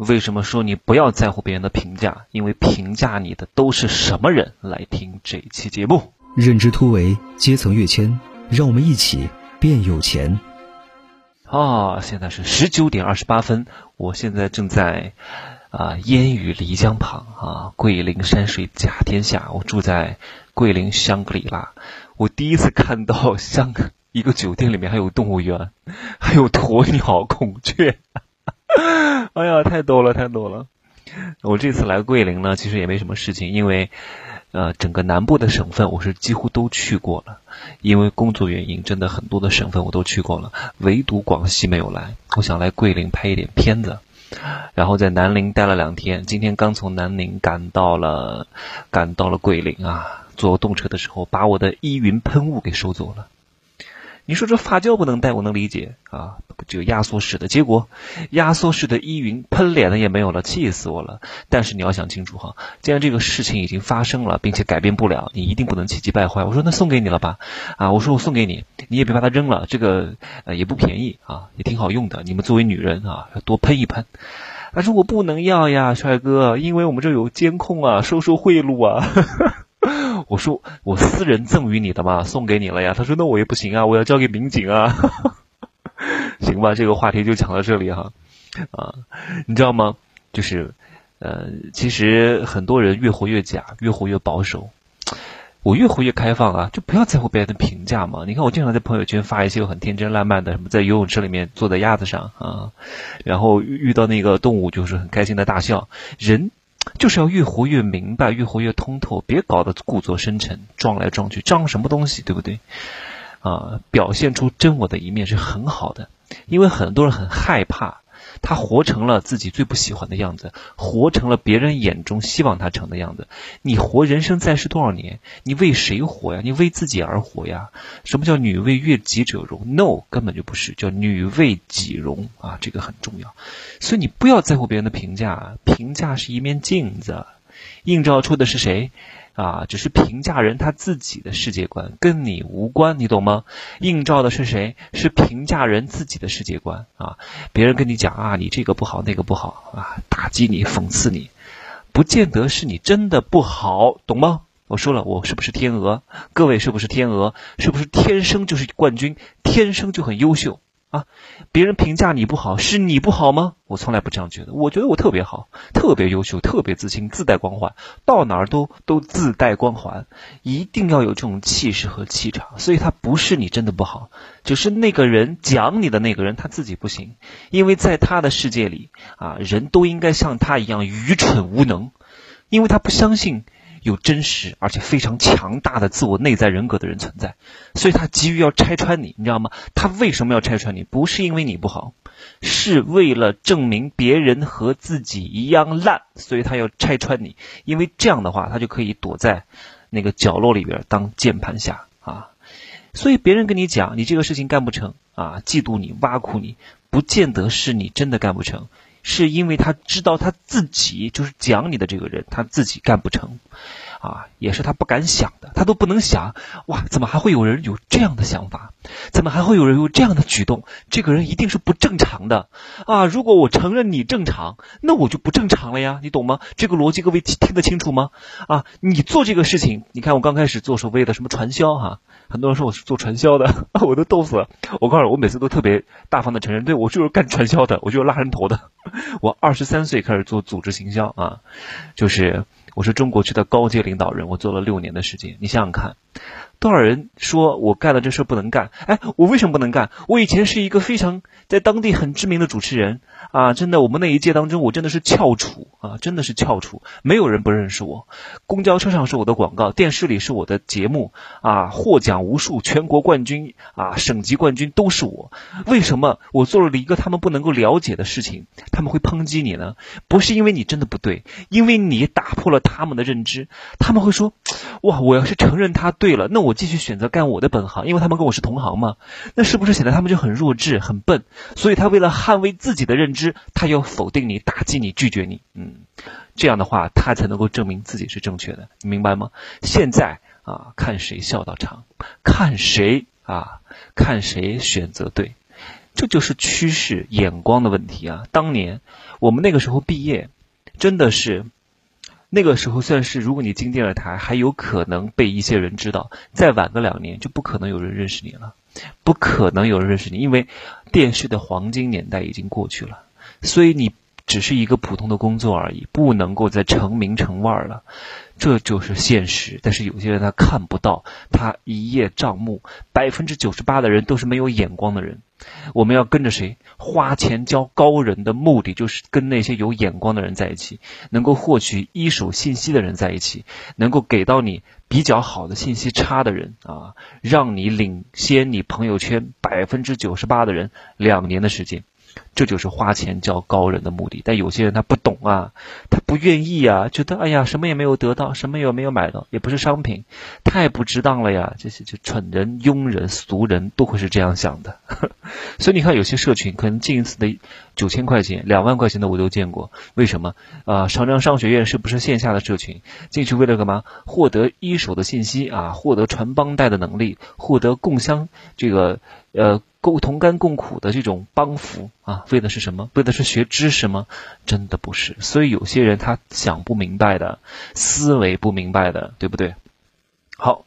为什么说你不要在乎别人的评价？因为评价你的都是什么人？来听这期节目。认知突围，阶层跃迁，让我们一起变有钱。啊，现在是十九点二十八分，我现在正在啊烟雨漓江旁啊，桂林山水甲天下。我住在桂林香格里拉，我第一次看到香 一个酒店里面还有动物园，还有鸵鸟、孔雀。哎呀，太多了，太多了！我这次来桂林呢，其实也没什么事情，因为呃，整个南部的省份我是几乎都去过了。因为工作原因，真的很多的省份我都去过了，唯独广西没有来。我想来桂林拍一点片子，然后在南宁待了两天，今天刚从南宁赶到了，赶到了桂林啊！坐动车的时候，把我的依云喷雾给收走了。你说这发胶不能带，我能理解啊，就压缩式的，结果压缩式的依云喷脸的也没有了，气死我了。但是你要想清楚哈，既然这个事情已经发生了，并且改变不了，你一定不能气急败坏。我说那送给你了吧，啊，我说我送给你，你也别把它扔了，这个也不便宜啊，也挺好用的。你们作为女人啊，要多喷一喷。他说我不能要呀，帅哥，因为我们这有监控啊，收受贿赂啊。我说我私人赠予你的嘛，送给你了呀。他说那我也不行啊，我要交给民警啊。行吧，这个话题就讲到这里哈。啊，你知道吗？就是呃，其实很多人越活越假，越活越保守。我越活越开放啊，就不要在乎别人的评价嘛。你看我经常在朋友圈发一些很天真烂漫的，什么在游泳池里面坐在鸭子上啊，然后遇到那个动物就是很开心的大笑。人。就是要越活越明白，越活越通透，别搞得故作深沉，装来装去，装什么东西，对不对？啊，表现出真我的一面是很好的，因为很多人很害怕，他活成了自己最不喜欢的样子，活成了别人眼中希望他成的样子。你活人生在世多少年？你为谁活呀？你为自己而活呀？什么叫女为悦己者容？No，根本就不是，叫女为己容啊，这个很重要。所以你不要在乎别人的评价，评价是一面镜子，映照出的是谁？啊，只是评价人他自己的世界观，跟你无关，你懂吗？映照的是谁？是评价人自己的世界观啊！别人跟你讲啊，你这个不好，那个不好啊，打击你，讽刺你，不见得是你真的不好，懂吗？我说了，我是不是天鹅？各位是不是天鹅？是不是天生就是冠军？天生就很优秀？啊，别人评价你不好，是你不好吗？我从来不这样觉得，我觉得我特别好，特别优秀，特别自信，自带光环，到哪儿都都自带光环，一定要有这种气势和气场。所以他不是你真的不好，只是那个人讲你的那个人他自己不行，因为在他的世界里啊，人都应该像他一样愚蠢无能，因为他不相信。有真实而且非常强大的自我内在人格的人存在，所以他急于要拆穿你，你知道吗？他为什么要拆穿你？不是因为你不好，是为了证明别人和自己一样烂，所以他要拆穿你。因为这样的话，他就可以躲在那个角落里边当键盘侠啊。所以别人跟你讲你这个事情干不成啊，嫉妒你、挖苦你，不见得是你真的干不成。是因为他知道他自己就是讲你的这个人，他自己干不成，啊，也是他不敢想的，他都不能想，哇，怎么还会有人有这样的想法？怎么还会有人有这样的举动？这个人一定是不正常的，啊！如果我承认你正常，那我就不正常了呀，你懂吗？这个逻辑各位听得清楚吗？啊，你做这个事情，你看我刚开始做所谓的什么传销哈。很多人说我是做传销的，我都逗死了。我告诉你，我每次都特别大方的承认，对我就是干传销的，我就是拉人头的。我二十三岁开始做组织行销啊，就是我是中国区的高阶领导人，我做了六年的时间。你想想看。多少人说我干了这事不能干？哎，我为什么不能干？我以前是一个非常在当地很知名的主持人啊！真的，我们那一届当中，我真的是翘楚啊，真的是翘楚，没有人不认识我。公交车上是我的广告，电视里是我的节目啊，获奖无数，全国冠军啊，省级冠军都是我。为什么我做了一个他们不能够了解的事情，他们会抨击你呢？不是因为你真的不对，因为你打破了他们的认知，他们会说：哇，我要是承认他对了，那我。我继续选择干我的本行，因为他们跟我是同行嘛，那是不是显得他们就很弱智、很笨？所以他为了捍卫自己的认知，他要否定你、打击你、拒绝你。嗯，这样的话，他才能够证明自己是正确的，你明白吗？现在啊，看谁笑到长，看谁啊，看谁选择对。这就是趋势眼光的问题啊！当年我们那个时候毕业，真的是那个时候算是，如果你进电视台，还有可能被一些人知道；再晚个两年，就不可能有人认识你了，不可能有人认识你，因为电视的黄金年代已经过去了。所以你只是一个普通的工作而已，不能够再成名成腕儿了。这就是现实，但是有些人他看不到，他一叶障目。百分之九十八的人都是没有眼光的人。我们要跟着谁？花钱交高人的目的就是跟那些有眼光的人在一起，能够获取一手信息的人在一起，能够给到你比较好的信息差的人啊，让你领先你朋友圈百分之九十八的人两年的时间。这就是花钱叫高人的目的，但有些人他不懂啊，他不愿意啊，觉得哎呀，什么也没有得到，什么也没有买到，也不是商品，太不值当了呀！这些就蠢人、庸人、俗人都会是这样想的。所以你看，有些社群可能近一次的九千块钱、两万块钱的我都见过。为什么啊？长江商学院是不是线下的社群？进去为了干嘛？获得一手的信息啊，获得传帮带的能力，获得共享这个呃。共同甘共苦的这种帮扶啊，为的是什么？为的是学知识吗？真的不是。所以有些人他想不明白的，思维不明白的，对不对？好，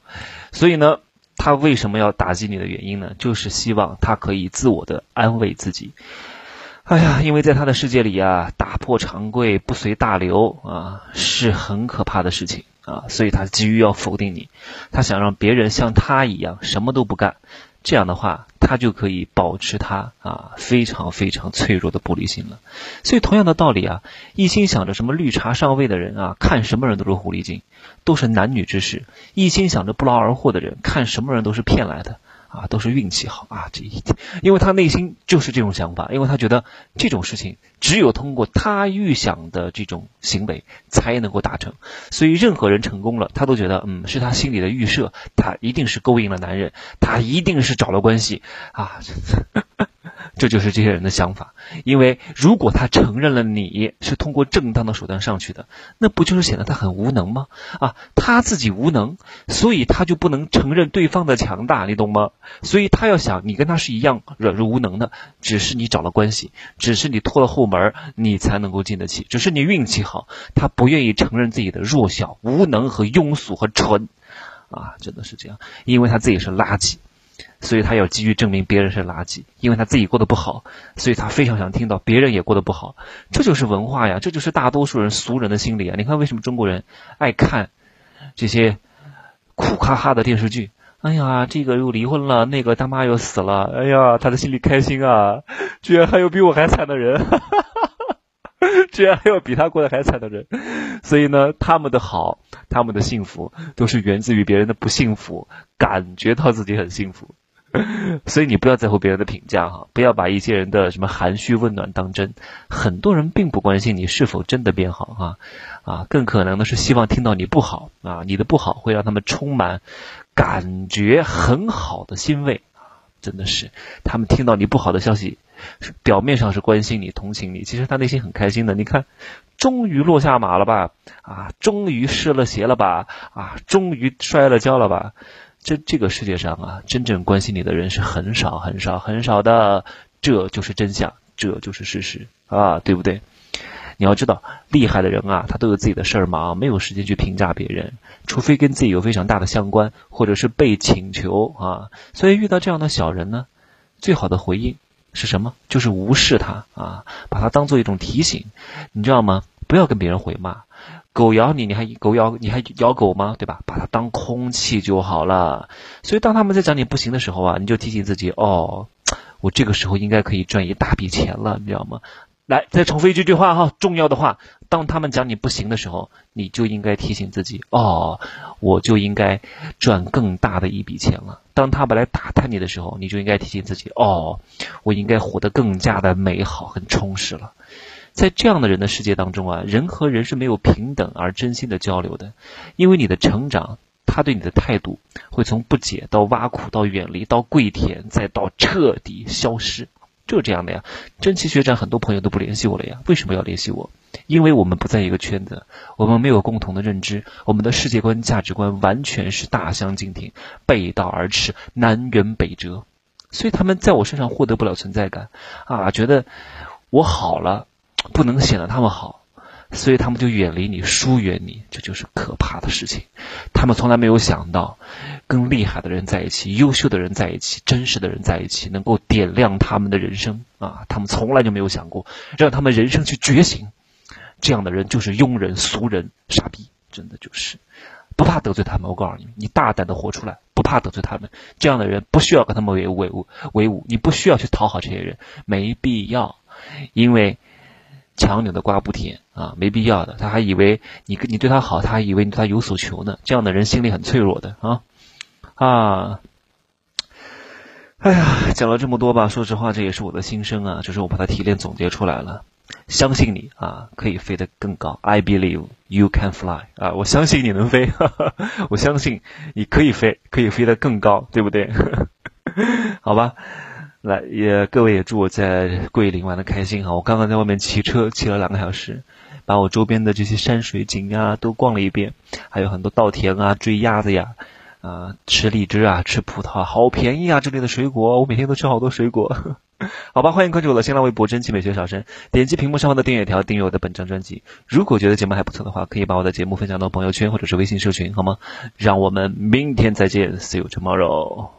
所以呢，他为什么要打击你的原因呢？就是希望他可以自我的安慰自己。哎呀，因为在他的世界里啊，打破常规、不随大流啊，是很可怕的事情啊，所以他急于要否定你，他想让别人像他一样什么都不干。这样的话，他就可以保持他啊非常非常脆弱的玻璃心了。所以同样的道理啊，一心想着什么绿茶上位的人啊，看什么人都是狐狸精，都是男女之事；一心想着不劳而获的人，看什么人都是骗来的。啊，都是运气好啊！这一点，因为他内心就是这种想法，因为他觉得这种事情只有通过他预想的这种行为才能够达成，所以任何人成功了，他都觉得嗯是他心里的预设，他一定是勾引了男人，他一定是找了关系啊。这就是这些人的想法，因为如果他承认了你是通过正当的手段上去的，那不就是显得他很无能吗？啊，他自己无能，所以他就不能承认对方的强大，你懂吗？所以他要想你跟他是一样软弱无能的，只是你找了关系，只是你拖了后门，你才能够进得起，只是你运气好，他不愿意承认自己的弱小、无能和庸俗和蠢，啊，真的是这样，因为他自己是垃圾。所以他要急于证明别人是垃圾，因为他自己过得不好，所以他非常想听到别人也过得不好。这就是文化呀，这就是大多数人俗人的心理啊！你看，为什么中国人爱看这些苦哈哈的电视剧？哎呀，这个又离婚了，那个他妈又死了，哎呀，他的心里开心啊！居然还有比我还惨的人，居然还有比他过得还惨的人。所以呢，他们的好，他们的幸福，都是源自于别人的不幸福，感觉到自己很幸福。所以你不要在乎别人的评价哈，不要把一些人的什么含蓄问暖当真。很多人并不关心你是否真的变好啊，啊，更可能的是希望听到你不好啊，你的不好会让他们充满感觉很好的欣慰啊，真的是，他们听到你不好的消息，表面上是关心你、同情你，其实他内心很开心的。你看，终于落下马了吧？啊，终于失了鞋了吧？啊，终于摔了跤了吧？这这个世界上啊，真正关心你的人是很少很少很少的，这就是真相，这就是事实啊，对不对？你要知道，厉害的人啊，他都有自己的事儿忙，没有时间去评价别人，除非跟自己有非常大的相关，或者是被请求啊。所以遇到这样的小人呢，最好的回应是什么？就是无视他啊，把他当做一种提醒，你知道吗？不要跟别人回骂。狗咬你，你还狗咬你还咬狗吗？对吧？把它当空气就好了。所以当他们在讲你不行的时候啊，你就提醒自己哦，我这个时候应该可以赚一大笔钱了，你知道吗？来，再重复一句句话哈，重要的话。当他们讲你不行的时候，你就应该提醒自己哦，我就应该赚更大的一笔钱了。当他们来打探你的时候，你就应该提醒自己哦，我应该活得更加的美好、很充实了。在这样的人的世界当中啊，人和人是没有平等而真心的交流的，因为你的成长，他对你的态度会从不解到挖苦到远离到跪舔再到彻底消失，就是这样的呀。真奇学长很多朋友都不联系我了呀，为什么要联系我？因为我们不在一个圈子，我们没有共同的认知，我们的世界观价值观完全是大相径庭，背道而驰，南辕北辙。所以他们在我身上获得不了存在感，啊，觉得我好了，不能显得他们好。所以他们就远离你，疏远你，这就是可怕的事情。他们从来没有想到，跟厉害的人在一起，优秀的人在一起，真实的人在一起，能够点亮他们的人生啊！他们从来就没有想过，让他们人生去觉醒。这样的人就是庸人、俗人、傻逼，真的就是不怕得罪他们。我告诉你，你大胆的活出来，不怕得罪他们。这样的人不需要跟他们为为伍为伍，你不需要去讨好这些人，没必要，因为。强扭的瓜不甜啊，没必要的。他还以为你跟你对他好，他还以为你对他有所求呢。这样的人心里很脆弱的啊啊！哎呀，讲了这么多吧，说实话，这也是我的心声啊，就是我把它提炼总结出来了。相信你啊，可以飞得更高。I believe you can fly 啊，我相信你能飞，我相信你可以飞，可以飞得更高，对不对？好吧。来，也各位也祝我在桂林玩的开心哈！我刚刚在外面骑车骑了两个小时，把我周边的这些山水景啊都逛了一遍，还有很多稻田啊，追鸭子呀，啊，吃荔枝啊，吃葡萄，好便宜啊！这里的水果，我每天都吃好多水果。好吧，欢迎关注我的新浪微博“真奇美学小生”，点击屏幕上方的订阅条订阅我的本张专辑。如果觉得节目还不错的话，可以把我的节目分享到朋友圈或者是微信社群，好吗？让我们明天再见，See you tomorrow。